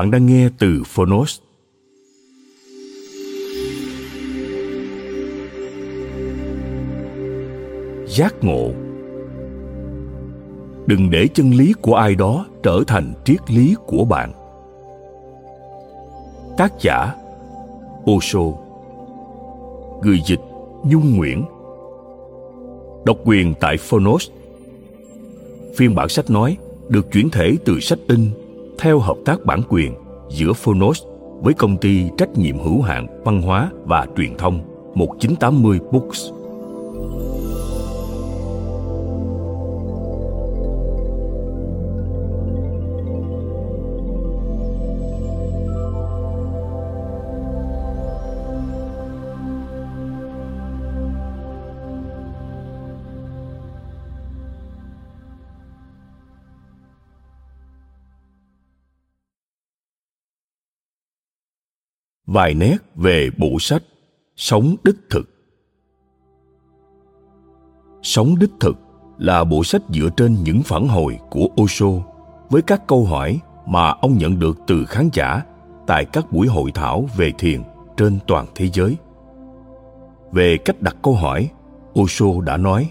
Bạn đang nghe từ Phonos. Giác ngộ Đừng để chân lý của ai đó trở thành triết lý của bạn. Tác giả, Osho Người dịch, Nhung Nguyễn Độc quyền tại Phonos Phiên bản sách nói được chuyển thể từ sách in theo hợp tác bản quyền giữa Phonos với công ty trách nhiệm hữu hạn văn hóa và truyền thông 1980 Books. Vài nét về bộ sách Sống đích thực. Sống đích thực là bộ sách dựa trên những phản hồi của Osho với các câu hỏi mà ông nhận được từ khán giả tại các buổi hội thảo về thiền trên toàn thế giới. Về cách đặt câu hỏi, Osho đã nói: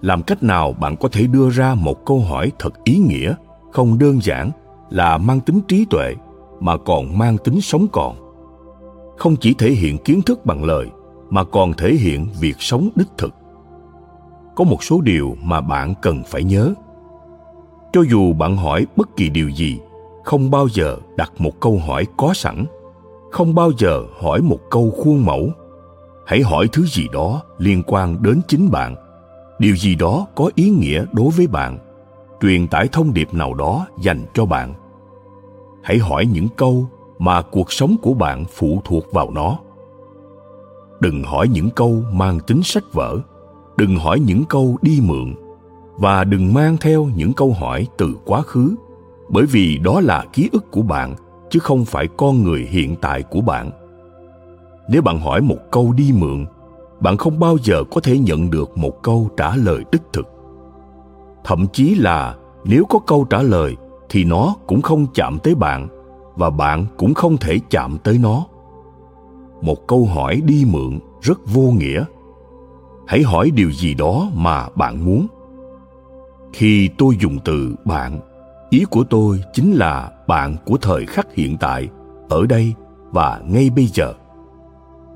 Làm cách nào bạn có thể đưa ra một câu hỏi thật ý nghĩa, không đơn giản là mang tính trí tuệ mà còn mang tính sống còn không chỉ thể hiện kiến thức bằng lời, mà còn thể hiện việc sống đích thực. Có một số điều mà bạn cần phải nhớ. Cho dù bạn hỏi bất kỳ điều gì, không bao giờ đặt một câu hỏi có sẵn, không bao giờ hỏi một câu khuôn mẫu. Hãy hỏi thứ gì đó liên quan đến chính bạn. Điều gì đó có ý nghĩa đối với bạn. Truyền tải thông điệp nào đó dành cho bạn. Hãy hỏi những câu mà cuộc sống của bạn phụ thuộc vào nó. Đừng hỏi những câu mang tính sách vở, đừng hỏi những câu đi mượn, và đừng mang theo những câu hỏi từ quá khứ, bởi vì đó là ký ức của bạn, chứ không phải con người hiện tại của bạn. Nếu bạn hỏi một câu đi mượn, bạn không bao giờ có thể nhận được một câu trả lời đích thực. Thậm chí là nếu có câu trả lời, thì nó cũng không chạm tới bạn và bạn cũng không thể chạm tới nó. Một câu hỏi đi mượn rất vô nghĩa. Hãy hỏi điều gì đó mà bạn muốn. Khi tôi dùng từ bạn, ý của tôi chính là bạn của thời khắc hiện tại, ở đây và ngay bây giờ.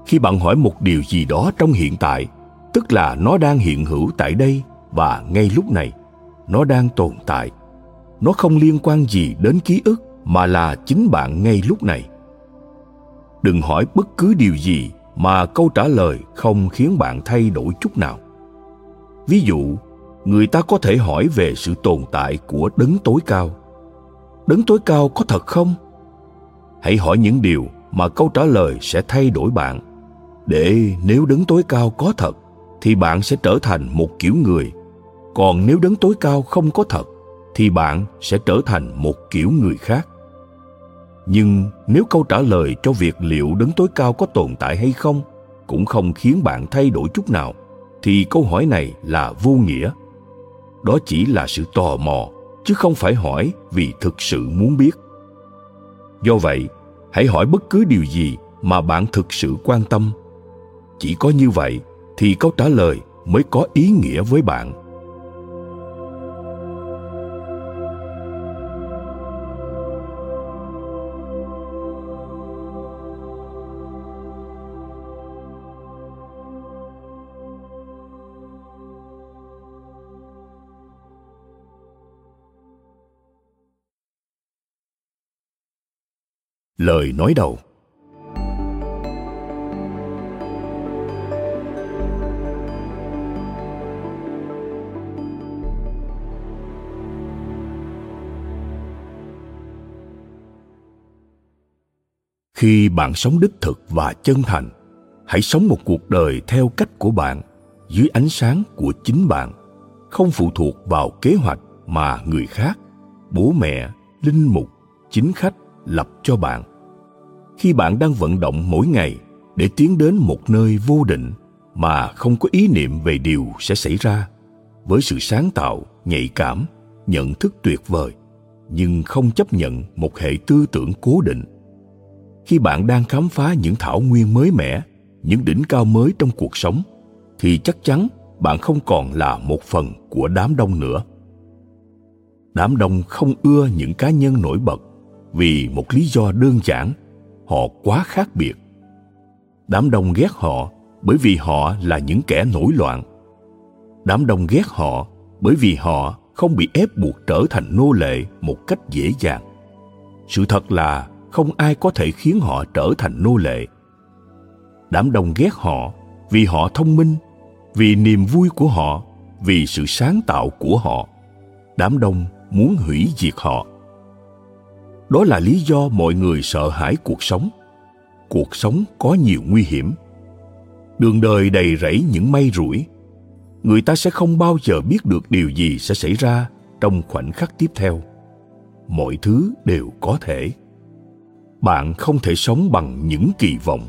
Khi bạn hỏi một điều gì đó trong hiện tại, tức là nó đang hiện hữu tại đây và ngay lúc này, nó đang tồn tại. Nó không liên quan gì đến ký ức mà là chính bạn ngay lúc này. Đừng hỏi bất cứ điều gì mà câu trả lời không khiến bạn thay đổi chút nào. Ví dụ, người ta có thể hỏi về sự tồn tại của đấng tối cao. Đấng tối cao có thật không? Hãy hỏi những điều mà câu trả lời sẽ thay đổi bạn. Để nếu đấng tối cao có thật, thì bạn sẽ trở thành một kiểu người. Còn nếu đấng tối cao không có thật, thì bạn sẽ trở thành một kiểu người khác nhưng nếu câu trả lời cho việc liệu đấng tối cao có tồn tại hay không cũng không khiến bạn thay đổi chút nào, thì câu hỏi này là vô nghĩa. Đó chỉ là sự tò mò, chứ không phải hỏi vì thực sự muốn biết. Do vậy, hãy hỏi bất cứ điều gì mà bạn thực sự quan tâm. Chỉ có như vậy thì câu trả lời mới có ý nghĩa với bạn. Lời nói đầu. Khi bạn sống đích thực và chân thành, hãy sống một cuộc đời theo cách của bạn, dưới ánh sáng của chính bạn, không phụ thuộc vào kế hoạch mà người khác, bố mẹ, linh mục, chính khách lập cho bạn khi bạn đang vận động mỗi ngày để tiến đến một nơi vô định mà không có ý niệm về điều sẽ xảy ra với sự sáng tạo, nhạy cảm, nhận thức tuyệt vời, nhưng không chấp nhận một hệ tư tưởng cố định. Khi bạn đang khám phá những thảo nguyên mới mẻ, những đỉnh cao mới trong cuộc sống, thì chắc chắn bạn không còn là một phần của đám đông nữa. Đám đông không ưa những cá nhân nổi bật vì một lý do đơn giản họ quá khác biệt. Đám đông ghét họ bởi vì họ là những kẻ nổi loạn. Đám đông ghét họ bởi vì họ không bị ép buộc trở thành nô lệ một cách dễ dàng. Sự thật là không ai có thể khiến họ trở thành nô lệ. Đám đông ghét họ vì họ thông minh, vì niềm vui của họ, vì sự sáng tạo của họ. Đám đông muốn hủy diệt họ đó là lý do mọi người sợ hãi cuộc sống. Cuộc sống có nhiều nguy hiểm. Đường đời đầy rẫy những may rủi. Người ta sẽ không bao giờ biết được điều gì sẽ xảy ra trong khoảnh khắc tiếp theo. Mọi thứ đều có thể. Bạn không thể sống bằng những kỳ vọng,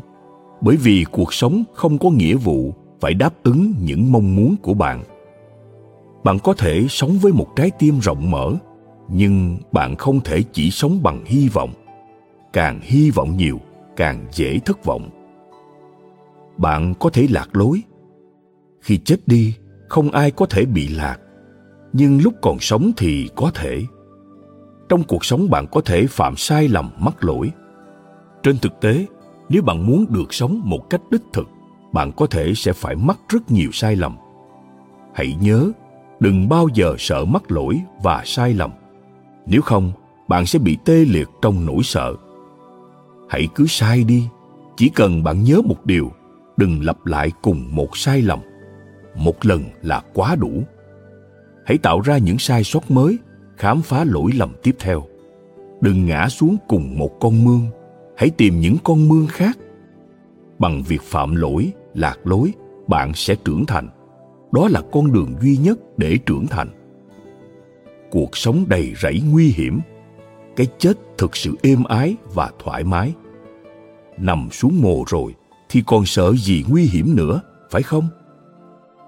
bởi vì cuộc sống không có nghĩa vụ phải đáp ứng những mong muốn của bạn. Bạn có thể sống với một trái tim rộng mở nhưng bạn không thể chỉ sống bằng hy vọng. Càng hy vọng nhiều, càng dễ thất vọng. Bạn có thể lạc lối. Khi chết đi, không ai có thể bị lạc. Nhưng lúc còn sống thì có thể. Trong cuộc sống bạn có thể phạm sai lầm, mắc lỗi. Trên thực tế, nếu bạn muốn được sống một cách đích thực, bạn có thể sẽ phải mắc rất nhiều sai lầm. Hãy nhớ, đừng bao giờ sợ mắc lỗi và sai lầm nếu không, bạn sẽ bị tê liệt trong nỗi sợ. Hãy cứ sai đi. Chỉ cần bạn nhớ một điều, đừng lặp lại cùng một sai lầm. Một lần là quá đủ. Hãy tạo ra những sai sót mới, khám phá lỗi lầm tiếp theo. Đừng ngã xuống cùng một con mương. Hãy tìm những con mương khác. Bằng việc phạm lỗi, lạc lối, bạn sẽ trưởng thành. Đó là con đường duy nhất để trưởng thành cuộc sống đầy rẫy nguy hiểm. Cái chết thực sự êm ái và thoải mái. Nằm xuống mồ rồi thì còn sợ gì nguy hiểm nữa, phải không?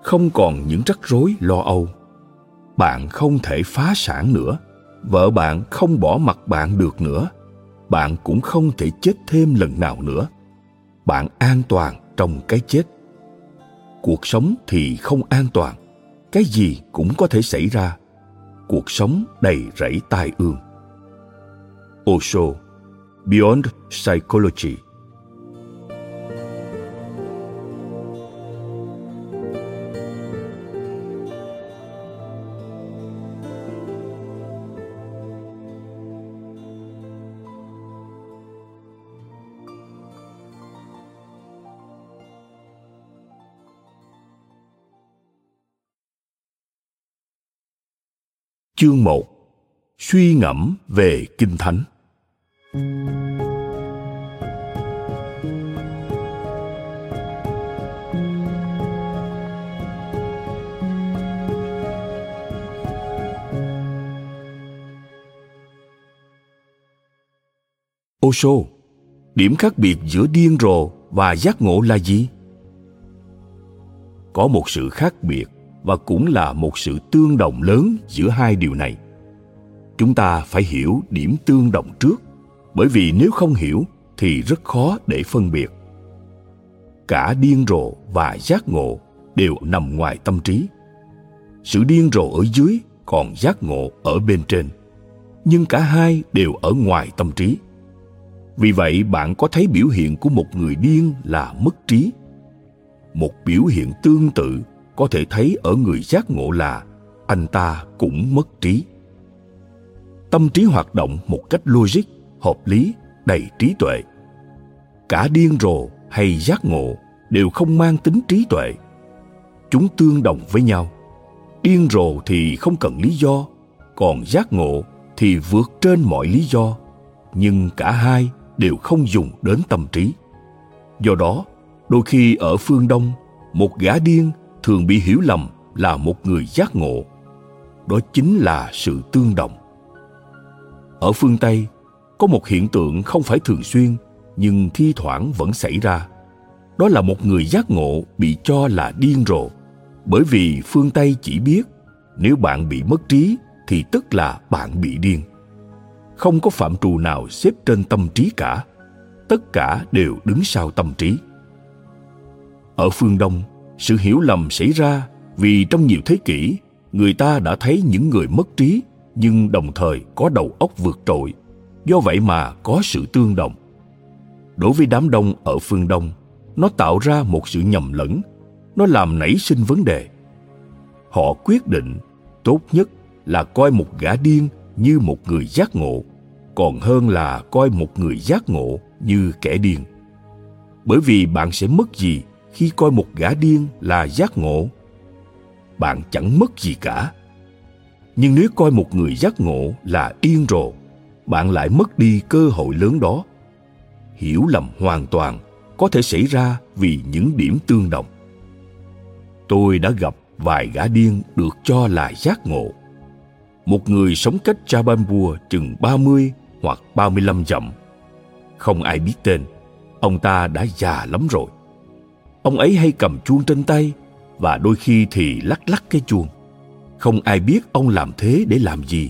Không còn những rắc rối lo âu. Bạn không thể phá sản nữa. Vợ bạn không bỏ mặt bạn được nữa. Bạn cũng không thể chết thêm lần nào nữa. Bạn an toàn trong cái chết. Cuộc sống thì không an toàn. Cái gì cũng có thể xảy ra cuộc sống đầy rẫy tai ương. Osho Beyond Psychology. Chương 1 Suy ngẫm về Kinh Thánh Osho, điểm khác biệt giữa điên rồ và giác ngộ là gì? Có một sự khác biệt và cũng là một sự tương đồng lớn giữa hai điều này. Chúng ta phải hiểu điểm tương đồng trước, bởi vì nếu không hiểu thì rất khó để phân biệt. Cả điên rồ và giác ngộ đều nằm ngoài tâm trí. Sự điên rồ ở dưới còn giác ngộ ở bên trên, nhưng cả hai đều ở ngoài tâm trí. Vì vậy, bạn có thấy biểu hiện của một người điên là mất trí? Một biểu hiện tương tự có thể thấy ở người giác ngộ là anh ta cũng mất trí. Tâm trí hoạt động một cách logic, hợp lý, đầy trí tuệ. Cả điên rồ hay giác ngộ đều không mang tính trí tuệ. Chúng tương đồng với nhau. Điên rồ thì không cần lý do, còn giác ngộ thì vượt trên mọi lý do. Nhưng cả hai đều không dùng đến tâm trí. Do đó, đôi khi ở phương đông, một gã điên thường bị hiểu lầm là một người giác ngộ. Đó chính là sự tương đồng. Ở phương tây, có một hiện tượng không phải thường xuyên, nhưng thi thoảng vẫn xảy ra. Đó là một người giác ngộ bị cho là điên rồ, bởi vì phương tây chỉ biết, nếu bạn bị mất trí thì tức là bạn bị điên. Không có phạm trù nào xếp trên tâm trí cả, tất cả đều đứng sau tâm trí. Ở phương đông sự hiểu lầm xảy ra vì trong nhiều thế kỷ, người ta đã thấy những người mất trí, nhưng đồng thời có đầu óc vượt trội. Do vậy mà có sự tương đồng. Đối với đám đông ở phương đông, nó tạo ra một sự nhầm lẫn, nó làm nảy sinh vấn đề. Họ quyết định tốt nhất là coi một gã điên như một người giác ngộ, còn hơn là coi một người giác ngộ như kẻ điên. Bởi vì bạn sẽ mất gì khi coi một gã điên là giác ngộ bạn chẳng mất gì cả nhưng nếu coi một người giác ngộ là điên rồ bạn lại mất đi cơ hội lớn đó hiểu lầm hoàn toàn có thể xảy ra vì những điểm tương đồng tôi đã gặp vài gã điên được cho là giác ngộ một người sống cách Chabanbua chừng 30 hoặc 35 dặm. Không ai biết tên, ông ta đã già lắm rồi. Ông ấy hay cầm chuông trên tay và đôi khi thì lắc lắc cái chuông. Không ai biết ông làm thế để làm gì.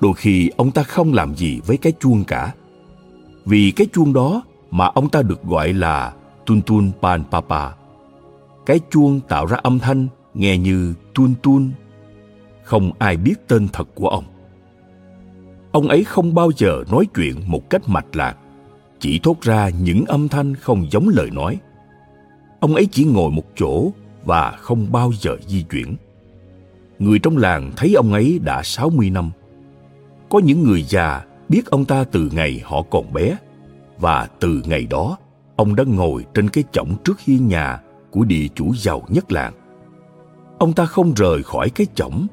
Đôi khi ông ta không làm gì với cái chuông cả. Vì cái chuông đó mà ông ta được gọi là Tun Tun Pan Papa. Cái chuông tạo ra âm thanh nghe như tun tun. Không ai biết tên thật của ông. Ông ấy không bao giờ nói chuyện một cách mạch lạc, chỉ thốt ra những âm thanh không giống lời nói. Ông ấy chỉ ngồi một chỗ và không bao giờ di chuyển. Người trong làng thấy ông ấy đã 60 năm. Có những người già biết ông ta từ ngày họ còn bé và từ ngày đó, ông đã ngồi trên cái chõng trước hiên nhà của địa chủ giàu nhất làng. Ông ta không rời khỏi cái chõng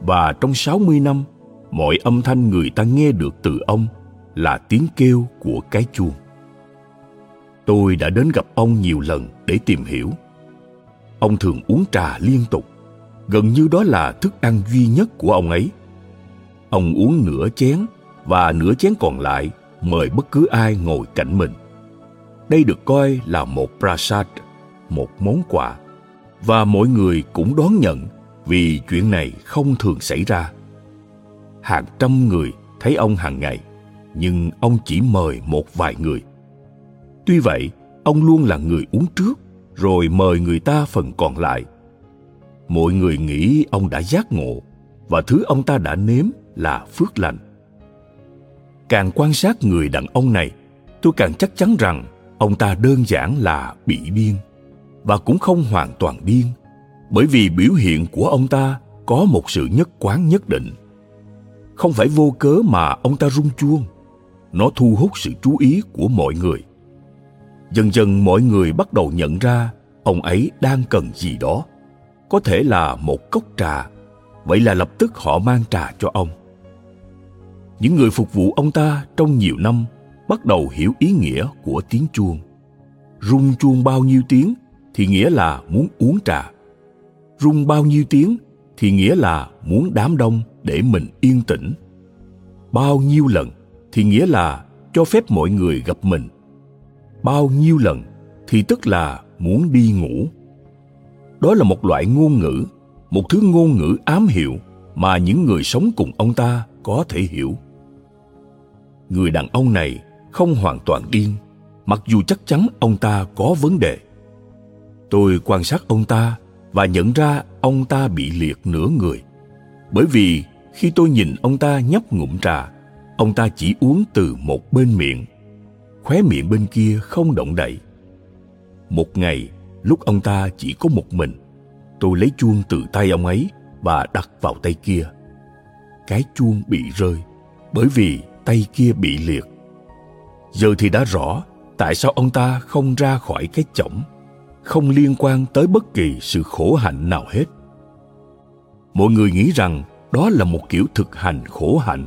và trong 60 năm, mọi âm thanh người ta nghe được từ ông là tiếng kêu của cái chuông. Tôi đã đến gặp ông nhiều lần để tìm hiểu. Ông thường uống trà liên tục, gần như đó là thức ăn duy nhất của ông ấy. Ông uống nửa chén và nửa chén còn lại mời bất cứ ai ngồi cạnh mình. Đây được coi là một prasad, một món quà, và mọi người cũng đón nhận vì chuyện này không thường xảy ra. Hàng trăm người thấy ông hàng ngày, nhưng ông chỉ mời một vài người. Tuy vậy, ông luôn là người uống trước, rồi mời người ta phần còn lại. Mọi người nghĩ ông đã giác ngộ, và thứ ông ta đã nếm là phước lành. Càng quan sát người đàn ông này tôi càng chắc chắn rằng ông ta đơn giản là bị điên và cũng không hoàn toàn điên bởi vì biểu hiện của ông ta có một sự nhất quán nhất định. Không phải vô cớ mà ông ta rung chuông nó thu hút sự chú ý của mọi người dần dần mọi người bắt đầu nhận ra ông ấy đang cần gì đó. Có thể là một cốc trà. Vậy là lập tức họ mang trà cho ông. Những người phục vụ ông ta trong nhiều năm bắt đầu hiểu ý nghĩa của tiếng chuông. Rung chuông bao nhiêu tiếng thì nghĩa là muốn uống trà. Rung bao nhiêu tiếng thì nghĩa là muốn đám đông để mình yên tĩnh. Bao nhiêu lần thì nghĩa là cho phép mọi người gặp mình bao nhiêu lần thì tức là muốn đi ngủ đó là một loại ngôn ngữ một thứ ngôn ngữ ám hiệu mà những người sống cùng ông ta có thể hiểu người đàn ông này không hoàn toàn điên mặc dù chắc chắn ông ta có vấn đề Tôi quan sát ông ta và nhận ra ông ta bị liệt nửa người. Bởi vì khi tôi nhìn ông ta nhấp ngụm trà, ông ta chỉ uống từ một bên miệng. Khóe miệng bên kia không động đậy. Một ngày, lúc ông ta chỉ có một mình, tôi lấy chuông từ tay ông ấy và đặt vào tay kia. Cái chuông bị rơi bởi vì tay kia bị liệt. Giờ thì đã rõ tại sao ông ta không ra khỏi cái chổng, không liên quan tới bất kỳ sự khổ hạnh nào hết. Mọi người nghĩ rằng đó là một kiểu thực hành khổ hạnh.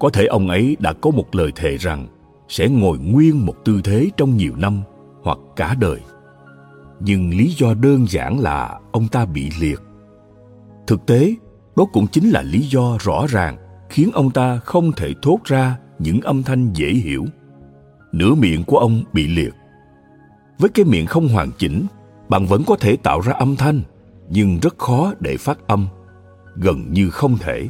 Có thể ông ấy đã có một lời thề rằng sẽ ngồi nguyên một tư thế trong nhiều năm hoặc cả đời. Nhưng lý do đơn giản là ông ta bị liệt. Thực tế, đó cũng chính là lý do rõ ràng khiến ông ta không thể thốt ra những âm thanh dễ hiểu. Nửa miệng của ông bị liệt. Với cái miệng không hoàn chỉnh, bạn vẫn có thể tạo ra âm thanh, nhưng rất khó để phát âm, gần như không thể.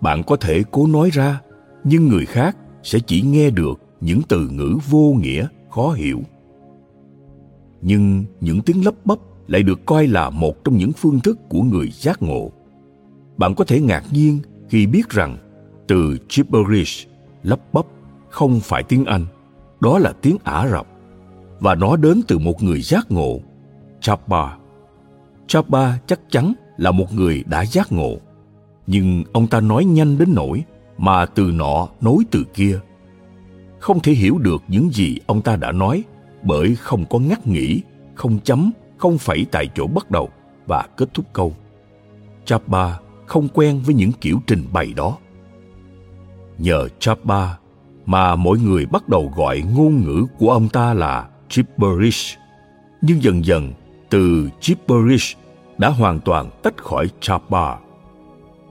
Bạn có thể cố nói ra, nhưng người khác sẽ chỉ nghe được những từ ngữ vô nghĩa, khó hiểu. Nhưng những tiếng lấp bấp lại được coi là một trong những phương thức của người giác ngộ. Bạn có thể ngạc nhiên khi biết rằng từ gibberish, lấp bấp, không phải tiếng Anh, đó là tiếng Ả Rập và nó đến từ một người giác ngộ, Chapa. Chapa chắc chắn là một người đã giác ngộ, nhưng ông ta nói nhanh đến nỗi mà từ nọ nối từ kia. Không thể hiểu được những gì ông ta đã nói bởi không có ngắt nghỉ, không chấm, không phẩy tại chỗ bắt đầu và kết thúc câu. Chapa không quen với những kiểu trình bày đó. Nhờ Chapa mà mọi người bắt đầu gọi ngôn ngữ của ông ta là gibberish. Nhưng dần dần, từ gibberish đã hoàn toàn tách khỏi Chapa.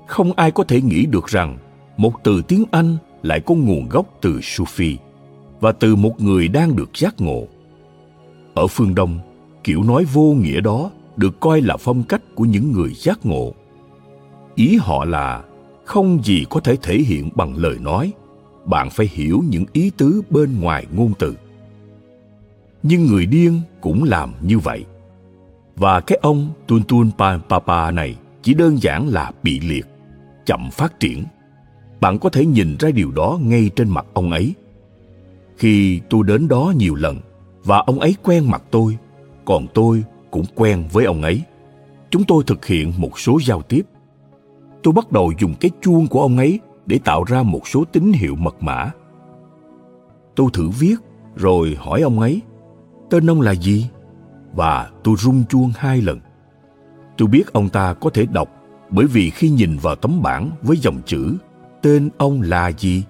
Không ai có thể nghĩ được rằng một từ tiếng Anh lại có nguồn gốc từ Sufi và từ một người đang được giác ngộ. Ở phương Đông, kiểu nói vô nghĩa đó được coi là phong cách của những người giác ngộ. Ý họ là không gì có thể thể hiện bằng lời nói, bạn phải hiểu những ý tứ bên ngoài ngôn từ nhưng người điên cũng làm như vậy. Và cái ông Tuntun Papa này chỉ đơn giản là bị liệt, chậm phát triển. Bạn có thể nhìn ra điều đó ngay trên mặt ông ấy. Khi tôi đến đó nhiều lần và ông ấy quen mặt tôi, còn tôi cũng quen với ông ấy. Chúng tôi thực hiện một số giao tiếp. Tôi bắt đầu dùng cái chuông của ông ấy để tạo ra một số tín hiệu mật mã. Tôi thử viết rồi hỏi ông ấy tên ông là gì? Và tôi rung chuông hai lần. Tôi biết ông ta có thể đọc bởi vì khi nhìn vào tấm bảng với dòng chữ tên ông là gì,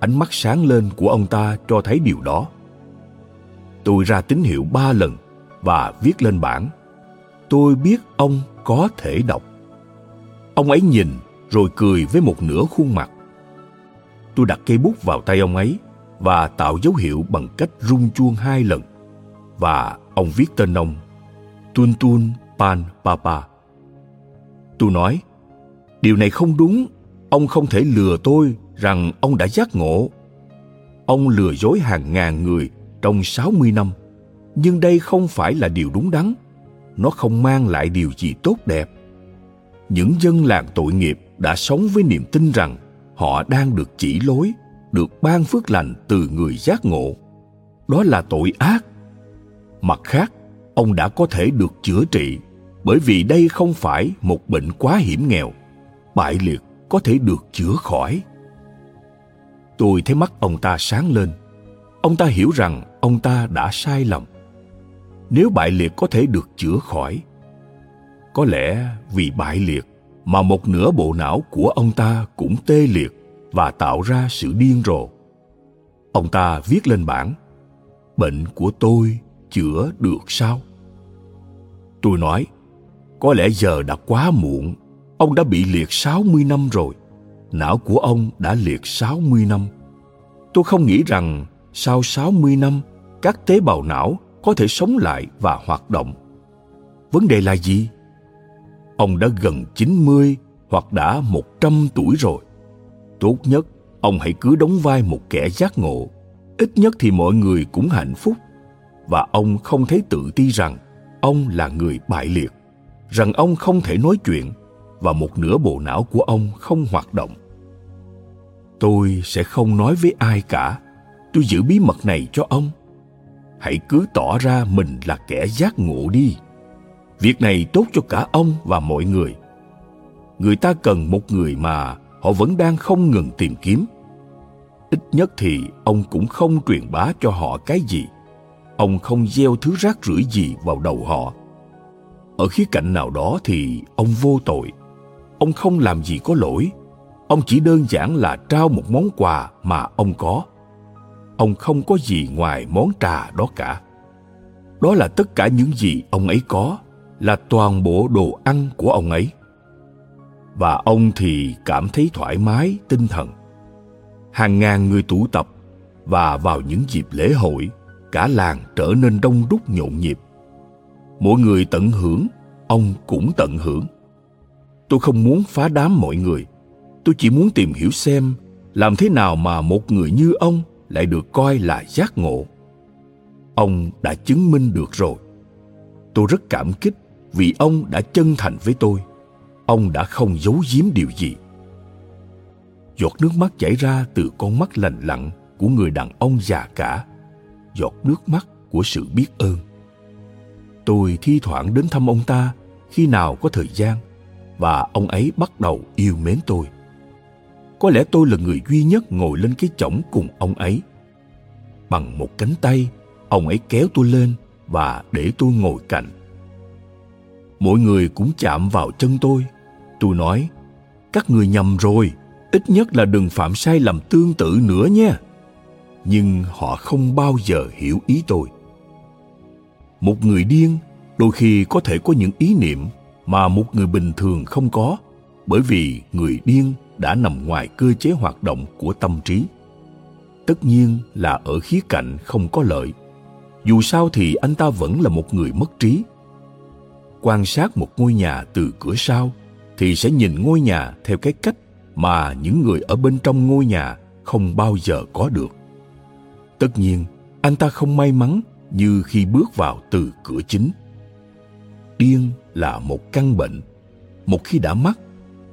ánh mắt sáng lên của ông ta cho thấy điều đó. Tôi ra tín hiệu ba lần và viết lên bảng. Tôi biết ông có thể đọc. Ông ấy nhìn rồi cười với một nửa khuôn mặt. Tôi đặt cây bút vào tay ông ấy và tạo dấu hiệu bằng cách rung chuông hai lần và ông viết tên ông Tun Tun Pan Papa. Tôi nói, điều này không đúng, ông không thể lừa tôi rằng ông đã giác ngộ. Ông lừa dối hàng ngàn người trong 60 năm, nhưng đây không phải là điều đúng đắn. Nó không mang lại điều gì tốt đẹp. Những dân làng tội nghiệp đã sống với niềm tin rằng họ đang được chỉ lối, được ban phước lành từ người giác ngộ. Đó là tội ác mặt khác ông đã có thể được chữa trị bởi vì đây không phải một bệnh quá hiểm nghèo bại liệt có thể được chữa khỏi tôi thấy mắt ông ta sáng lên ông ta hiểu rằng ông ta đã sai lầm nếu bại liệt có thể được chữa khỏi có lẽ vì bại liệt mà một nửa bộ não của ông ta cũng tê liệt và tạo ra sự điên rồ ông ta viết lên bảng bệnh của tôi chữa được sao? Tôi nói, có lẽ giờ đã quá muộn. Ông đã bị liệt 60 năm rồi. Não của ông đã liệt 60 năm. Tôi không nghĩ rằng sau 60 năm, các tế bào não có thể sống lại và hoạt động. Vấn đề là gì? Ông đã gần 90 hoặc đã 100 tuổi rồi. Tốt nhất, ông hãy cứ đóng vai một kẻ giác ngộ. Ít nhất thì mọi người cũng hạnh phúc và ông không thấy tự ti rằng ông là người bại liệt rằng ông không thể nói chuyện và một nửa bộ não của ông không hoạt động. Tôi sẽ không nói với ai cả. Tôi giữ bí mật này cho ông. Hãy cứ tỏ ra mình là kẻ giác ngộ đi. Việc này tốt cho cả ông và mọi người. Người ta cần một người mà họ vẫn đang không ngừng tìm kiếm. Ít nhất thì ông cũng không truyền bá cho họ cái gì. Ông không gieo thứ rác rưởi gì vào đầu họ. Ở khía cạnh nào đó thì ông vô tội ông không làm gì có lỗi. Ông chỉ đơn giản là trao một món quà mà ông có. Ông không có gì ngoài món trà đó cả. Đó là tất cả những gì ông ấy có, là toàn bộ đồ ăn của ông ấy. Và ông thì cảm thấy thoải mái, tinh thần. Hàng ngàn người tụ tập, và vào những dịp lễ hội, cả làng trở nên đông đúc nhộn nhịp. Mỗi người tận hưởng, ông cũng tận hưởng tôi không muốn phá đám mọi người. Tôi chỉ muốn tìm hiểu xem làm thế nào mà một người như ông lại được coi là giác ngộ. Ông đã chứng minh được rồi. Tôi rất cảm kích vì ông đã chân thành với tôi. Ông đã không giấu giếm điều gì. Giọt nước mắt chảy ra từ con mắt lành lặn của người đàn ông già cả. Giọt nước mắt của sự biết ơn. Tôi thi thoảng đến thăm ông ta khi nào có thời gian và ông ấy bắt đầu yêu mến tôi. Có lẽ tôi là người duy nhất ngồi lên cái chõng cùng ông ấy. Bằng một cánh tay, ông ấy kéo tôi lên và để tôi ngồi cạnh. Mọi người cũng chạm vào chân tôi. Tôi nói, các người nhầm rồi, ít nhất là đừng phạm sai lầm tương tự nữa nha nhưng họ không bao giờ hiểu ý tôi. Một người điên đôi khi có thể có những ý niệm mà một người bình thường không có, bởi vì người điên đã nằm ngoài cơ chế hoạt động của tâm trí. Tất nhiên là ở khía cạnh không có lợi. Dù sao thì anh ta vẫn là một người mất trí. Quan sát một ngôi nhà từ cửa sau thì sẽ nhìn ngôi nhà theo cái cách mà những người ở bên trong ngôi nhà không bao giờ có được. Tất nhiên, anh ta không may mắn như khi bước vào từ cửa chính điên là một căn bệnh. Một khi đã mắc,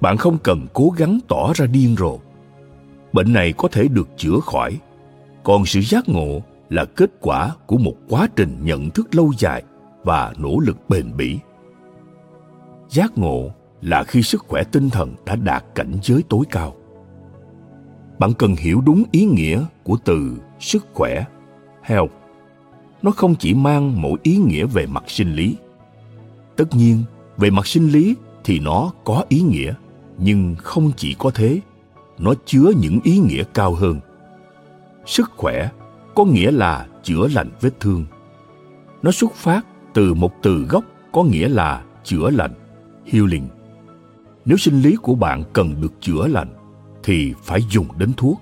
bạn không cần cố gắng tỏ ra điên rồ. Bệnh này có thể được chữa khỏi. Còn sự giác ngộ là kết quả của một quá trình nhận thức lâu dài và nỗ lực bền bỉ. Giác ngộ là khi sức khỏe tinh thần đã đạt cảnh giới tối cao. Bạn cần hiểu đúng ý nghĩa của từ sức khỏe, health. Nó không chỉ mang mỗi ý nghĩa về mặt sinh lý tất nhiên, về mặt sinh lý thì nó có ý nghĩa, nhưng không chỉ có thế. Nó chứa những ý nghĩa cao hơn. Sức khỏe có nghĩa là chữa lành vết thương. Nó xuất phát từ một từ gốc có nghĩa là chữa lành, healing. Nếu sinh lý của bạn cần được chữa lành, thì phải dùng đến thuốc.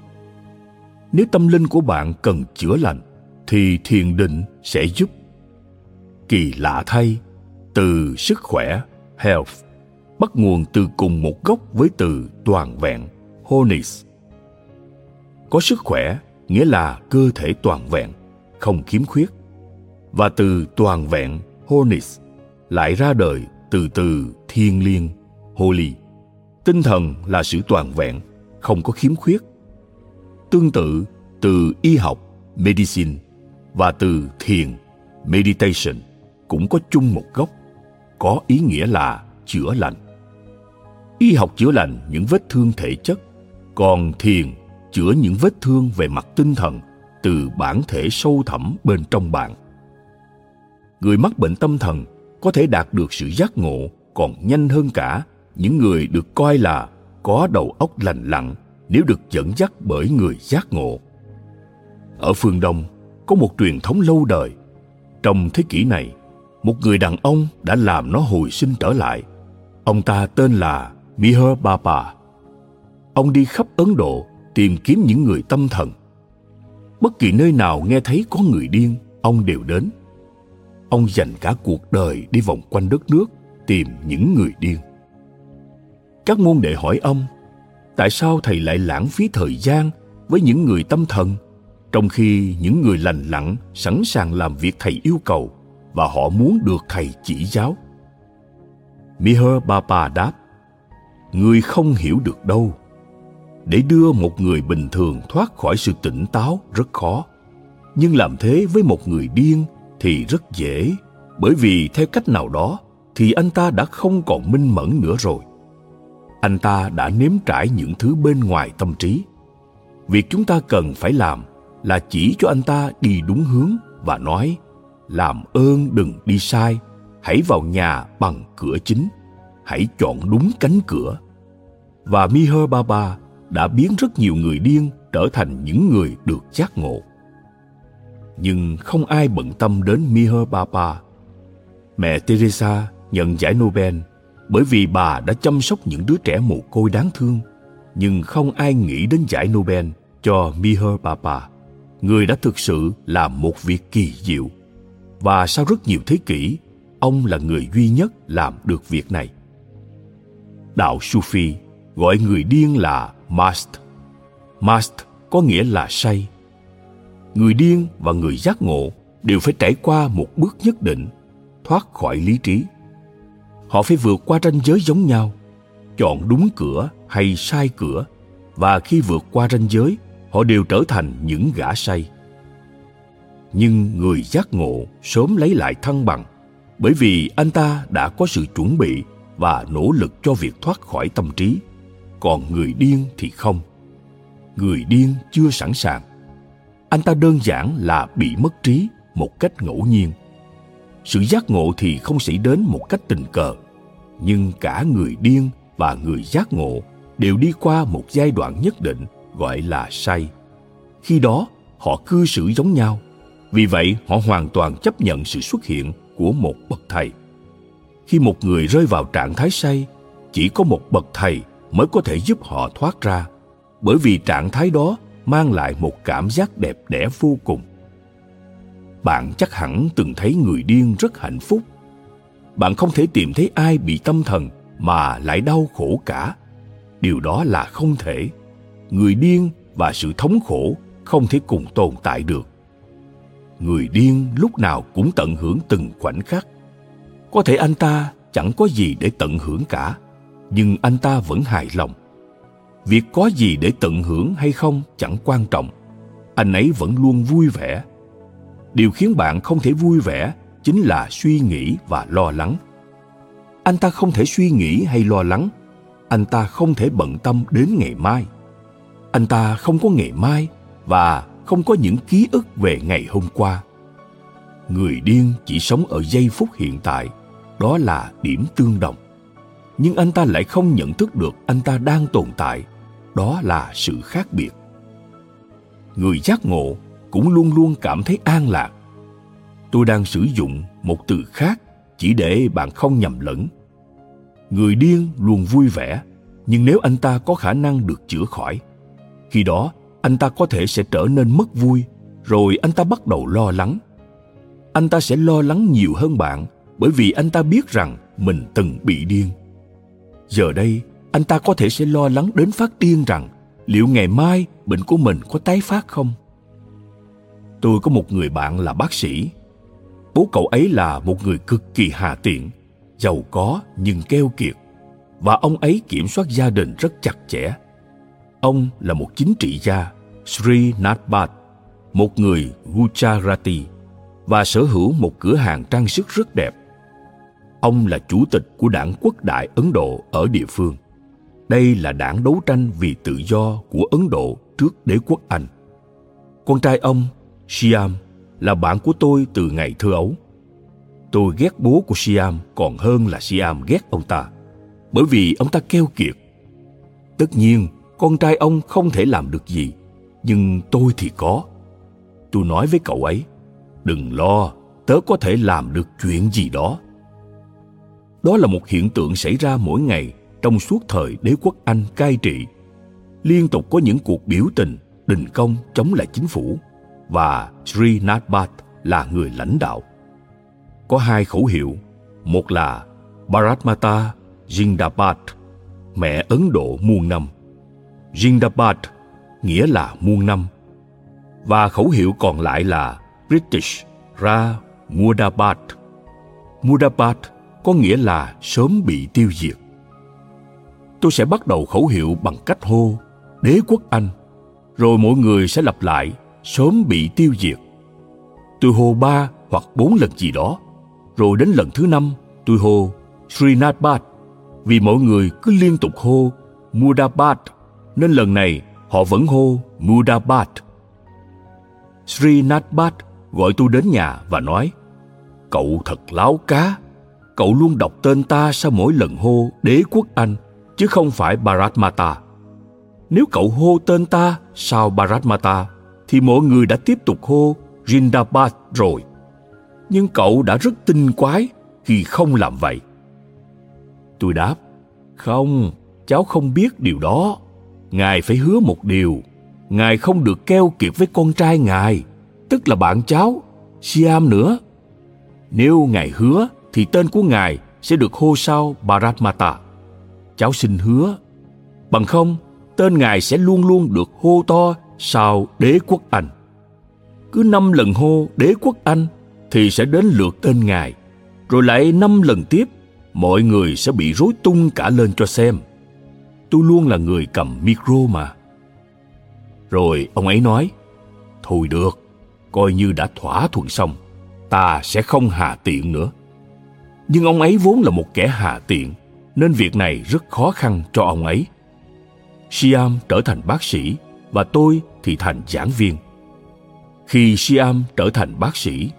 Nếu tâm linh của bạn cần chữa lành, thì thiền định sẽ giúp. Kỳ lạ thay từ sức khỏe, health, bắt nguồn từ cùng một gốc với từ toàn vẹn, wholeness. Có sức khỏe nghĩa là cơ thể toàn vẹn, không khiếm khuyết. Và từ toàn vẹn, wholeness, lại ra đời từ từ thiên liêng, holy. Tinh thần là sự toàn vẹn, không có khiếm khuyết. Tương tự, từ y học, medicine, và từ thiền, meditation cũng có chung một gốc có ý nghĩa là chữa lành. Y học chữa lành những vết thương thể chất, còn thiền chữa những vết thương về mặt tinh thần từ bản thể sâu thẳm bên trong bạn. Người mắc bệnh tâm thần có thể đạt được sự giác ngộ còn nhanh hơn cả những người được coi là có đầu óc lành lặn nếu được dẫn dắt bởi người giác ngộ. Ở phương đông có một truyền thống lâu đời. Trong thế kỷ này một người đàn ông đã làm nó hồi sinh trở lại. Ông ta tên là Mihir Baba ông đi khắp ấn độ tìm kiếm những người tâm thần. Bất kỳ nơi nào nghe thấy có người điên, ông đều đến. Ông dành cả cuộc đời đi vòng quanh đất nước tìm những người điên. Các môn đệ hỏi ông, tại sao thầy lại lãng phí thời gian với những người tâm thần, trong khi những người lành lặn sẵn sàng làm việc thầy yêu cầu? Và họ muốn được thầy chỉ giáo. Miher Baba đáp, Người không hiểu được đâu. Để đưa một người bình thường thoát khỏi sự tỉnh táo rất khó. Nhưng làm thế với một người điên thì rất dễ, bởi vì theo cách nào đó thì anh ta đã không còn minh mẫn nữa rồi. Anh ta đã nếm trải những thứ bên ngoài tâm trí. Việc chúng ta cần phải làm là chỉ cho anh ta đi đúng hướng và nói làm ơn đừng đi sai hãy vào nhà bằng cửa chính hãy chọn đúng cánh cửa và Miher Baba đã biến rất nhiều người điên trở thành những người được giác ngộ. Nhưng không ai bận tâm đến Miher Baba. Mẹ Teresa nhận giải Nobel bởi vì bà đã chăm sóc những đứa trẻ mồ côi đáng thương, nhưng không ai nghĩ đến giải Nobel cho Miher Baba, người đã thực sự làm một việc kỳ diệu. Và sau rất nhiều thế kỷ, ông là người duy nhất làm được việc này. Đạo Sufi gọi người điên là Mast. Mast có nghĩa là say. Người điên và người giác ngộ đều phải trải qua một bước nhất định, thoát khỏi lý trí. Họ phải vượt qua ranh giới giống nhau, chọn đúng cửa hay sai cửa, và khi vượt qua ranh giới, họ đều trở thành những gã say. Nhưng người giác ngộ sớm lấy lại thăng bằng, bởi vì anh ta đã có sự chuẩn bị và nỗ lực cho việc thoát khỏi tâm trí. Còn người điên thì không. Người điên chưa sẵn sàng. Anh ta đơn giản là bị mất trí một cách ngẫu nhiên. Sự giác ngộ thì không xảy đến một cách tình cờ nhưng cả người điên và người giác ngộ đều đi qua một giai đoạn nhất định gọi là say. Khi đó họ cư xử giống nhau vì vậy, họ hoàn toàn chấp nhận sự xuất hiện của một bậc thầy. Khi một người rơi vào trạng thái say, chỉ có một bậc thầy mới có thể giúp họ thoát ra, bởi vì trạng thái đó mang lại một cảm giác đẹp đẽ vô cùng. Bạn chắc hẳn từng thấy người điên rất hạnh phúc. Bạn không thể tìm thấy ai bị tâm thần mà lại đau khổ cả. Điều đó là không thể. Người điên và sự thống khổ không thể cùng tồn tại được người điên lúc nào cũng tận hưởng từng khoảnh khắc. Có thể anh ta chẳng có gì để tận hưởng cả, nhưng anh ta vẫn hài lòng. Việc có gì để tận hưởng hay không chẳng quan trọng, anh ấy vẫn luôn vui vẻ. Điều khiến bạn không thể vui vẻ chính là suy nghĩ và lo lắng. Anh ta không thể suy nghĩ hay lo lắng, anh ta không thể bận tâm đến ngày mai. Anh ta không có ngày mai và không có những ký ức về ngày hôm qua. Người điên chỉ sống ở giây phút hiện tại, đó là điểm tương đồng. Nhưng anh ta lại không nhận thức được anh ta đang tồn tại, đó là sự khác biệt. Người giác ngộ cũng luôn luôn cảm thấy an lạc. Tôi đang sử dụng một từ khác chỉ để bạn không nhầm lẫn. Người điên luôn vui vẻ, nhưng nếu anh ta có khả năng được chữa khỏi, khi đó anh ta có thể sẽ trở nên mất vui, rồi anh ta bắt đầu lo lắng. Anh ta sẽ lo lắng nhiều hơn bạn, bởi vì anh ta biết rằng mình từng bị điên. Giờ đây, anh ta có thể sẽ lo lắng đến phát điên rằng liệu ngày mai bệnh của mình có tái phát không? Tôi có một người bạn là bác sĩ. Bố cậu ấy là một người cực kỳ hà tiện, giàu có nhưng keo kiệt. Và ông ấy kiểm soát gia đình rất chặt chẽ. Ông là một chính trị gia sri natbat một người gujarati và sở hữu một cửa hàng trang sức rất đẹp Ông là chủ tịch của đảng Quốc đại Ấn Độ ở địa phương. Đây là đảng đấu tranh vì tự do của Ấn Độ trước đế quốc Anh. Con trai ông, Siam, là bạn của tôi từ ngày thơ ấu. Tôi ghét bố của Siam còn hơn là Siam ghét ông ta, bởi vì ông ta keo kiệt. Tất nhiên, con trai ông không thể làm được gì, nhưng tôi thì có. Tôi nói với cậu ấy, đừng lo, tớ có thể làm được chuyện gì đó đó là một hiện tượng xảy ra mỗi ngày trong suốt thời đế quốc Anh cai trị. Liên tục có những cuộc biểu tình, đình công chống lại chính phủ và Sri Natbat là người lãnh đạo. Có hai khẩu hiệu, một là Bharatmata Jindabad, mẹ Ấn Độ muôn năm. Jindabad nghĩa là muôn năm. và khẩu hiệu còn lại là British ra Murdabat. Murdabat có nghĩa là sớm bị tiêu diệt. Tôi sẽ bắt đầu khẩu hiệu bằng cách hô đế quốc Anh, rồi mỗi người sẽ lặp lại sớm bị tiêu diệt. Tôi hô ba hoặc bốn lần gì đó, rồi đến lần thứ năm tôi hô Srinathbat vì mọi người cứ liên tục hô Murdabat nên lần này họ vẫn hô Murdabat. Srinathbat gọi tôi đến nhà và nói Cậu thật láo cá, cậu luôn đọc tên ta sau mỗi lần hô đế quốc Anh chứ không phải Bharatmata. Nếu cậu hô tên ta sau Bharatmata thì mọi người đã tiếp tục hô Jindabad rồi. Nhưng cậu đã rất tinh quái khi không làm vậy. Tôi đáp, không, cháu không biết điều đó. Ngài phải hứa một điều, Ngài không được keo kiệt với con trai Ngài, tức là bạn cháu, Siam nữa. Nếu Ngài hứa, thì tên của Ngài sẽ được hô sau Baratmata. Cháu xin hứa, bằng không, tên Ngài sẽ luôn luôn được hô to sau đế quốc Anh. Cứ năm lần hô đế quốc Anh thì sẽ đến lượt tên Ngài, rồi lại năm lần tiếp, mọi người sẽ bị rối tung cả lên cho xem. Tôi luôn là người cầm micro mà. Rồi ông ấy nói, thôi được, coi như đã thỏa thuận xong, ta sẽ không hà tiện nữa. Nhưng ông ấy vốn là một kẻ hà tiện, nên việc này rất khó khăn cho ông ấy. Siam trở thành bác sĩ và tôi thì thành giảng viên. Khi Siam trở thành bác sĩ,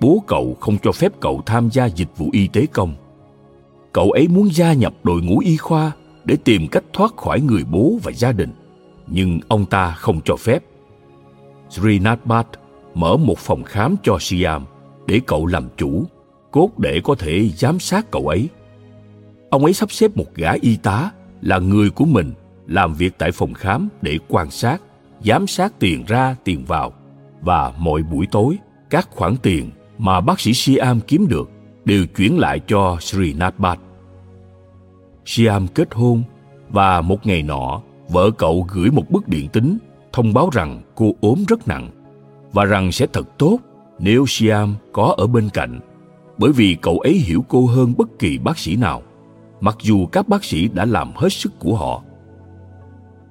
bố cậu không cho phép cậu tham gia dịch vụ y tế công. Cậu ấy muốn gia nhập đội ngũ y khoa để tìm cách thoát khỏi người bố và gia đình, nhưng ông ta không cho phép. Srinath mở một phòng khám cho Siam để cậu làm chủ, cốt để có thể giám sát cậu ấy. Ông ấy sắp xếp một gã y tá là người của mình làm việc tại phòng khám để quan sát, giám sát tiền ra tiền vào và mỗi buổi tối các khoản tiền mà bác sĩ Siam kiếm được đều chuyển lại cho Srinath Siam kết hôn và một ngày nọ, vợ cậu gửi một bức điện tín thông báo rằng cô ốm rất nặng và rằng sẽ thật tốt nếu Siam có ở bên cạnh. Bởi vì cậu ấy hiểu cô hơn bất kỳ bác sĩ nào, mặc dù các bác sĩ đã làm hết sức của họ.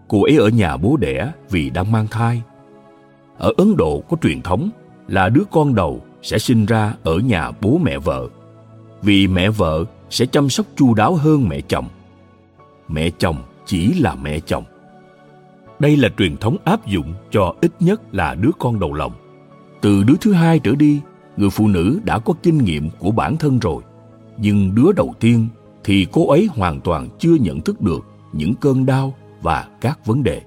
Cô ấy ở nhà bố đẻ vì đang mang thai. Ở ấn độ có truyền thống là đứa con đầu sẽ sinh ra ở nhà bố mẹ vợ. Vì mẹ vợ sẽ chăm sóc chu đáo hơn mẹ chồng. Mẹ chồng chỉ là mẹ chồng. Đây là truyền thống áp dụng cho ít nhất là đứa con đầu lòng. Từ đứa thứ hai trở đi, người phụ nữ đã có kinh nghiệm của bản thân rồi. Nhưng đứa đầu tiên thì cô ấy hoàn toàn chưa nhận thức được những cơn đau và các vấn đề.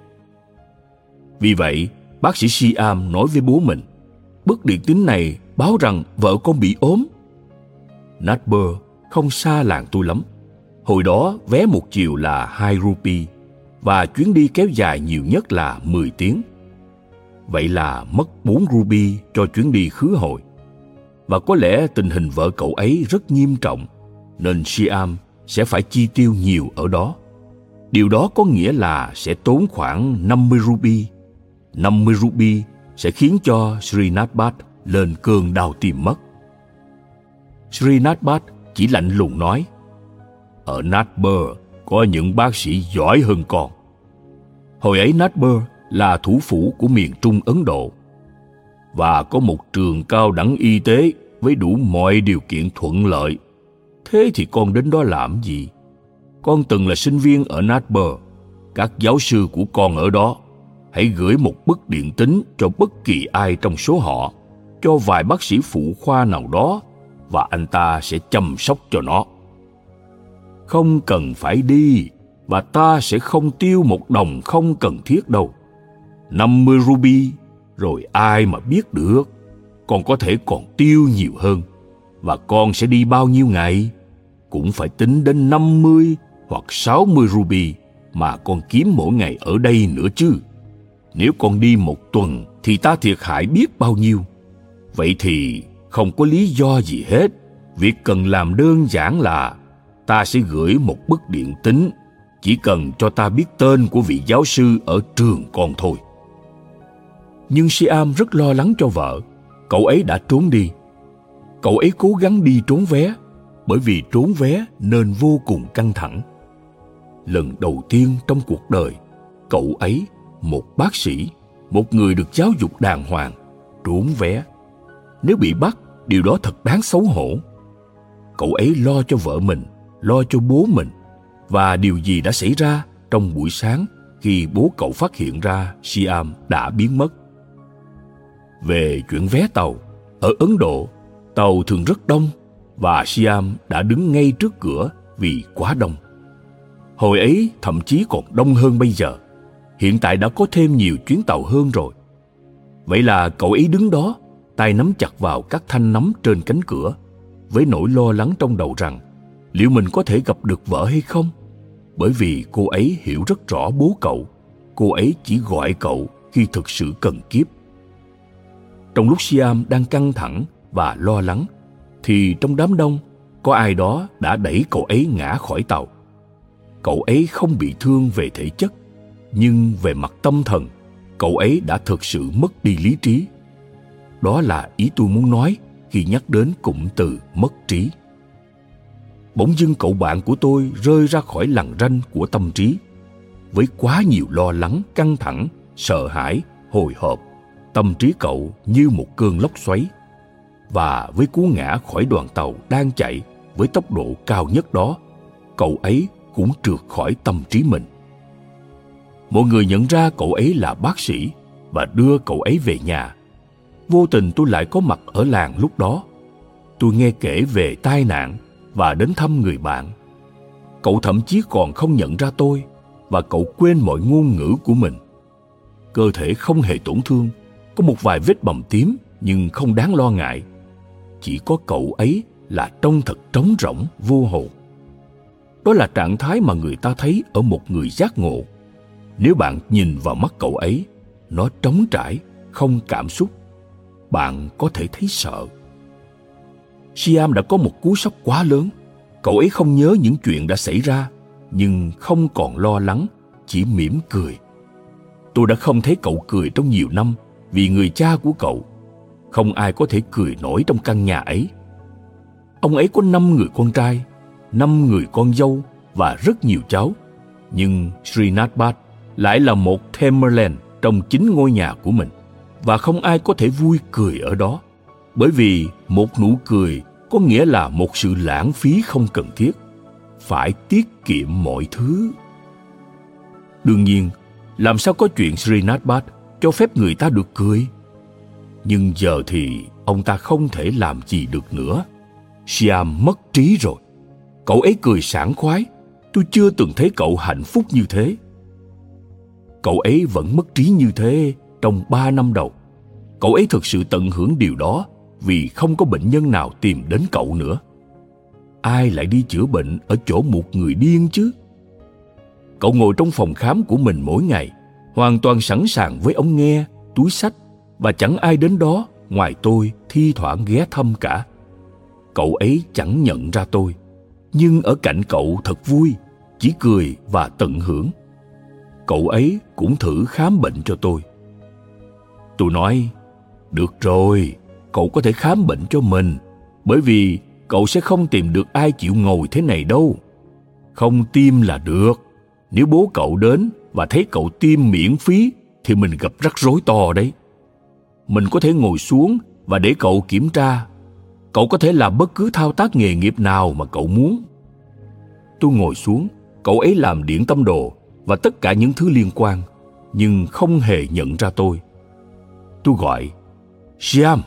Vì vậy, bác sĩ siam nói với bố mình bức điện tín này báo rằng vợ con bị ốm. Natber không xa làng tôi lắm. Hồi đó vé một chiều là 2 rupee và chuyến đi kéo dài nhiều nhất là 10 tiếng. Vậy là mất 4 ruby cho chuyến đi khứ hồi. Và có lẽ tình hình vợ cậu ấy rất nghiêm trọng, nên Siam sẽ phải chi tiêu nhiều ở đó. Điều đó có nghĩa là sẽ tốn khoảng 50 ruby. 50 ruby sẽ khiến cho Srinath lên cơn đau tim mất. Srinath chỉ lạnh lùng nói, Ở Natber có những bác sĩ giỏi hơn con. Hồi ấy Natber là thủ phủ của miền Trung Ấn Độ và có một trường cao đẳng y tế với đủ mọi điều kiện thuận lợi. Thế thì con đến đó làm gì? Con từng là sinh viên ở Natber Các giáo sư của con ở đó hãy gửi một bức điện tín cho bất kỳ ai trong số họ, cho vài bác sĩ phụ khoa nào đó và anh ta sẽ chăm sóc cho nó. Không cần phải đi, và ta sẽ không tiêu một đồng không cần thiết đâu. 50 ruby, rồi ai mà biết được. Con có thể còn tiêu nhiều hơn. Và con sẽ đi bao nhiêu ngày? Cũng phải tính đến 50 hoặc 60 ruby mà con kiếm mỗi ngày ở đây nữa chứ. Nếu con đi một tuần thì ta thiệt hại biết bao nhiêu. Vậy thì không có lý do gì hết việc cần làm đơn giản là ta sẽ gửi một bức điện tín chỉ cần cho ta biết tên của vị giáo sư ở trường con thôi Nhưng Siam rất lo lắng cho vợ. Cậu ấy đã trốn đi. Cậu ấy cố gắng đi trốn vé, bởi vì trốn vé nên vô cùng căng thẳng. Lần đầu tiên trong cuộc đời, cậu ấy, một bác sĩ, một người được giáo dục đàng hoàng, trốn vé. Nếu bị bắt, điều đó thật đáng xấu hổ. Cậu ấy lo cho vợ mình, lo cho bố mình, và điều gì đã xảy ra trong buổi sáng khi bố cậu phát hiện ra Siam đã biến mất. Về chuyện vé tàu, ở Ấn Độ, tàu thường rất đông và Siam đã đứng ngay trước cửa vì quá đông. Hồi ấy thậm chí còn đông hơn bây giờ. Hiện tại đã có thêm nhiều chuyến tàu hơn rồi. Vậy là cậu ấy đứng đó, tay nắm chặt vào các thanh nắm trên cánh cửa, với nỗi lo lắng trong đầu rằng liệu mình có thể gặp được vợ hay không? Bởi vì cô ấy hiểu rất rõ bố cậu, cô ấy chỉ gọi cậu khi thực sự cần kiếp. Trong lúc Siam đang căng thẳng và lo lắng, thì trong đám đông có ai đó đã đẩy cậu ấy ngã khỏi tàu. Cậu ấy không bị thương về thể chất, nhưng về mặt tâm thần, cậu ấy đã thực sự mất đi lý trí. Đó là ý tôi muốn nói khi nhắc đến cụm từ mất trí. Bỗng dưng cậu bạn của tôi rơi ra khỏi lằn ranh của tâm trí. Với quá nhiều lo lắng, căng thẳng, sợ hãi, hồi hộp, tâm trí cậu như một cơn lốc xoáy. Và với cú ngã khỏi đoàn tàu đang chạy với tốc độ cao nhất đó, cậu ấy cũng trượt khỏi tâm trí mình. Mọi người nhận ra cậu ấy là bác sĩ và đưa cậu ấy về nhà. Vô tình tôi lại có mặt ở làng lúc đó. Tôi nghe kể về tai nạn và đến thăm người bạn. Cậu thậm chí còn không nhận ra tôi và cậu quên mọi ngôn ngữ của mình. Cơ thể không hề tổn thương, có một vài vết bầm tím nhưng không đáng lo ngại. Chỉ có cậu ấy là trông thật trống rỗng, vô hồn. Đó là trạng thái mà người ta thấy ở một người giác ngộ. Nếu bạn nhìn vào mắt cậu ấy, nó trống trải, không cảm xúc. Bạn có thể thấy sợ. Siam đã có một cú sốc quá lớn. Cậu ấy không nhớ những chuyện đã xảy ra, nhưng không còn lo lắng, chỉ mỉm cười. Tôi đã không thấy cậu cười trong nhiều năm vì người cha của cậu. Không ai có thể cười nổi trong căn nhà ấy. Ông ấy có năm người con trai, năm người con dâu và rất nhiều cháu. Nhưng Srinath lại là một Tamerlan trong chính ngôi nhà của mình và không ai có thể vui cười ở đó. Bởi vì một nụ cười có nghĩa là một sự lãng phí không cần thiết. Phải tiết kiệm mọi thứ. Đương nhiên, làm sao có chuyện Srinathbat cho phép người ta được cười? Nhưng giờ thì ông ta không thể làm gì được nữa. Siam mất trí rồi. Cậu ấy cười sảng khoái. Tôi chưa từng thấy cậu hạnh phúc như thế. Cậu ấy vẫn mất trí như thế trong ba năm đầu. Cậu ấy thực sự tận hưởng điều đó vì không có bệnh nhân nào tìm đến cậu nữa. Ai lại đi chữa bệnh ở chỗ một người điên chứ? Cậu ngồi trong phòng khám của mình mỗi ngày, hoàn toàn sẵn sàng với ống nghe, túi sách và chẳng ai đến đó ngoài tôi thi thoảng ghé thăm cả. Cậu ấy chẳng nhận ra tôi, nhưng ở cạnh cậu thật vui, chỉ cười và tận hưởng. Cậu ấy cũng thử khám bệnh cho tôi tôi nói, được rồi, cậu có thể khám bệnh cho mình, bởi vì cậu sẽ không tìm được ai chịu ngồi thế này đâu. Không tiêm là được. Nếu bố cậu đến và thấy cậu tiêm miễn phí thì mình gặp rắc rối to đấy. Mình có thể ngồi xuống và để cậu kiểm tra. Cậu có thể làm bất cứ thao tác nghề nghiệp nào mà cậu muốn. Tôi ngồi xuống, cậu ấy làm điện tâm đồ và tất cả những thứ liên quan, nhưng không hề nhận ra tôi tôi gọi Siam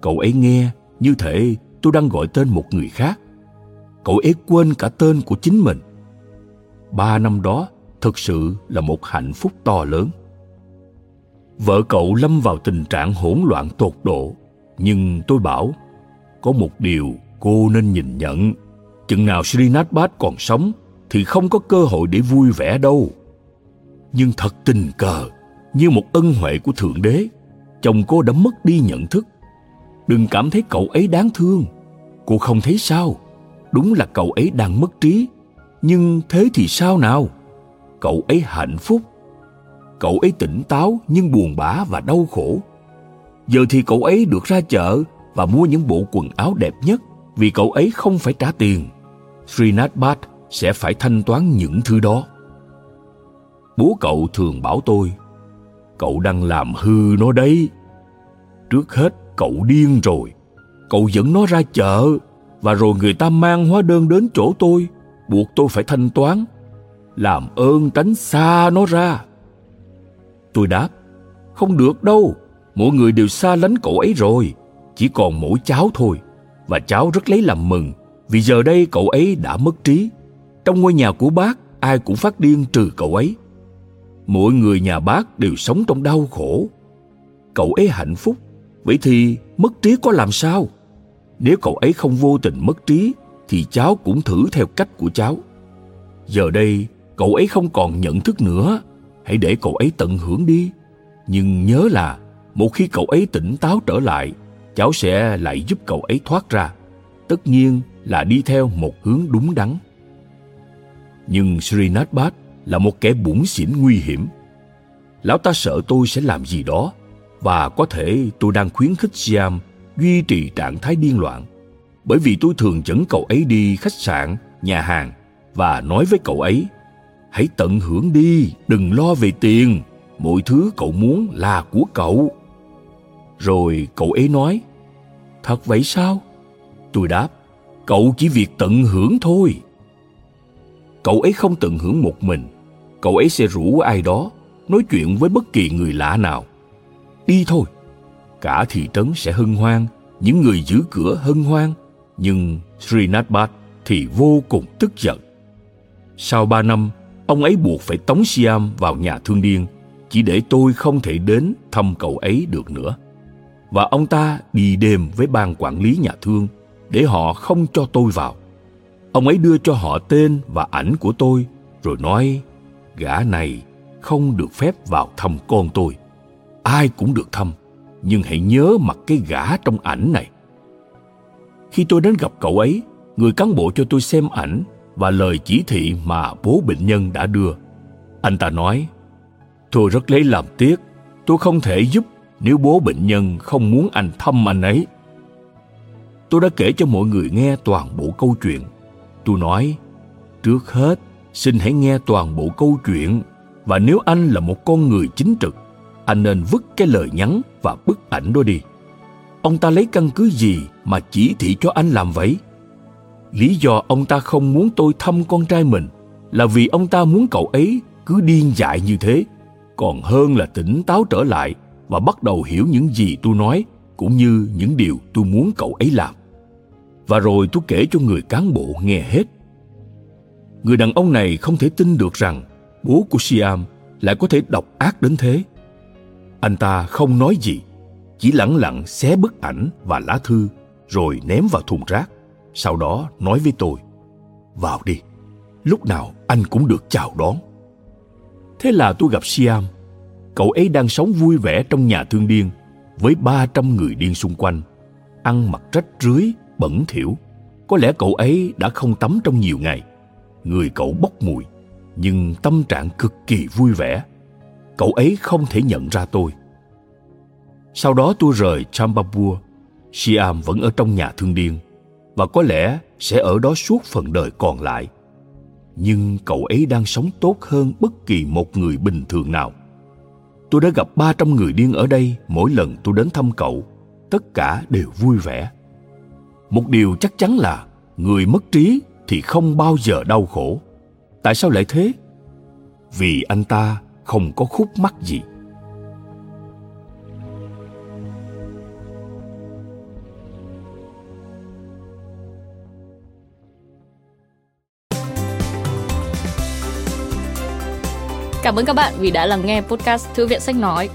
Cậu ấy nghe như thể tôi đang gọi tên một người khác. Cậu ấy quên cả tên của chính mình. Ba năm đó thực sự là một hạnh phúc to lớn. Vợ cậu lâm vào tình trạng hỗn loạn tột độ, nhưng tôi bảo có một điều cô nên nhìn nhận. Chừng nào Srinathbat còn sống thì không có cơ hội để vui vẻ đâu. Nhưng thật tình cờ, như một ân huệ của Thượng Đế, chồng cô đã mất đi nhận thức đừng cảm thấy cậu ấy đáng thương cô không thấy sao đúng là cậu ấy đang mất trí nhưng thế thì sao nào cậu ấy hạnh phúc cậu ấy tỉnh táo nhưng buồn bã và đau khổ. Giờ thì cậu ấy được ra chợ và mua những bộ quần áo đẹp nhất vì cậu ấy không phải trả tiền. Srinath Bhatt sẽ phải thanh toán những thứ đó. Bố cậu thường bảo tôi, cậu đang làm hư nó đấy. Trước hết cậu điên rồi, cậu dẫn nó ra chợ và rồi người ta mang hóa đơn đến chỗ tôi, buộc tôi phải thanh toán. Làm ơn tránh xa nó ra. Tôi đáp, không được đâu, mọi người đều xa lánh cậu ấy rồi, chỉ còn mỗi cháu thôi. Và cháu rất lấy làm mừng, vì giờ đây cậu ấy đã mất trí. Trong ngôi nhà của bác, ai cũng phát điên trừ cậu ấy. Mọi người nhà bác đều sống trong đau khổ. Cậu ấy hạnh phúc, vậy thì mất trí có làm sao? Nếu cậu ấy không vô tình mất trí, thì cháu cũng thử theo cách của cháu. Giờ đây, cậu ấy không còn nhận thức nữa, hãy để cậu ấy tận hưởng đi. Nhưng nhớ là, một khi cậu ấy tỉnh táo trở lại, cháu sẽ lại giúp cậu ấy thoát ra. Tất nhiên là đi theo một hướng đúng đắn. Nhưng Srinath Bhatt là một kẻ bủn xỉn nguy hiểm. Lão ta sợ tôi sẽ làm gì đó và có thể tôi đang khuyến khích Siam duy trì trạng thái điên loạn bởi vì tôi thường dẫn cậu ấy đi khách sạn, nhà hàng và nói với cậu ấy hãy tận hưởng đi, đừng lo về tiền, mọi thứ cậu muốn là của cậu. Rồi cậu ấy nói, thật vậy sao? Tôi đáp, cậu chỉ việc tận hưởng thôi. Cậu ấy không tận hưởng một mình, cậu ấy sẽ rủ ai đó nói chuyện với bất kỳ người lạ nào. Đi thôi, cả thị trấn sẽ hân hoan, những người giữ cửa hân hoan, nhưng Srinath thì vô cùng tức giận. Sau ba năm, ông ấy buộc phải tống Siam vào nhà thương điên chỉ để tôi không thể đến thăm cậu ấy được nữa. Và ông ta đi đêm với ban quản lý nhà thương để họ không cho tôi vào. Ông ấy đưa cho họ tên và ảnh của tôi rồi nói gã này không được phép vào thăm con tôi. Ai cũng được thăm, nhưng hãy nhớ mặt cái gã trong ảnh này. Khi tôi đến gặp cậu ấy, người cán bộ cho tôi xem ảnh và lời chỉ thị mà bố bệnh nhân đã đưa. Anh ta nói, tôi rất lấy làm tiếc, tôi không thể giúp nếu bố bệnh nhân không muốn anh thăm anh ấy. Tôi đã kể cho mọi người nghe toàn bộ câu chuyện. Tôi nói, trước hết, xin hãy nghe toàn bộ câu chuyện và nếu anh là một con người chính trực, anh nên vứt cái lời nhắn và bức ảnh đó đi. Ông ta lấy căn cứ gì mà chỉ thị cho anh làm vậy? Lý do ông ta không muốn tôi thăm con trai mình là vì ông ta muốn cậu ấy cứ điên dại như thế, còn hơn là tỉnh táo trở lại và bắt đầu hiểu những gì tôi nói cũng như những điều tôi muốn cậu ấy làm. Và rồi tôi kể cho người cán bộ nghe hết. Người đàn ông này không thể tin được rằng bố của Siam lại có thể độc ác đến thế. Anh ta không nói gì, chỉ lẳng lặng xé bức ảnh và lá thư rồi ném vào thùng rác. Sau đó nói với tôi, vào đi, lúc nào anh cũng được chào đón. Thế là tôi gặp Siam. Cậu ấy đang sống vui vẻ trong nhà thương điên với 300 người điên xung quanh, ăn mặc rách rưới, bẩn thỉu. Có lẽ cậu ấy đã không tắm trong nhiều ngày. Người cậu bốc mùi, nhưng tâm trạng cực kỳ vui vẻ. Cậu ấy không thể nhận ra tôi. Sau đó tôi rời Chambapur. Siam vẫn ở trong nhà thương điên và có lẽ sẽ ở đó suốt phần đời còn lại. Nhưng cậu ấy đang sống tốt hơn bất kỳ một người bình thường nào. Tôi đã gặp 300 người điên ở đây mỗi lần tôi đến thăm cậu. Tất cả đều vui vẻ. Một điều chắc chắn là người mất trí thì không bao giờ đau khổ. Tại sao lại thế? Vì anh ta không có khúc mắc gì. Cảm ơn các bạn vì đã lắng nghe podcast Thư viện Sách Nói.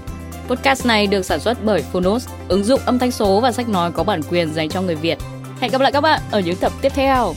Podcast này được sản xuất bởi Phonos, ứng dụng âm thanh số và sách nói có bản quyền dành cho người Việt. Hẹn gặp lại các bạn ở những tập tiếp theo.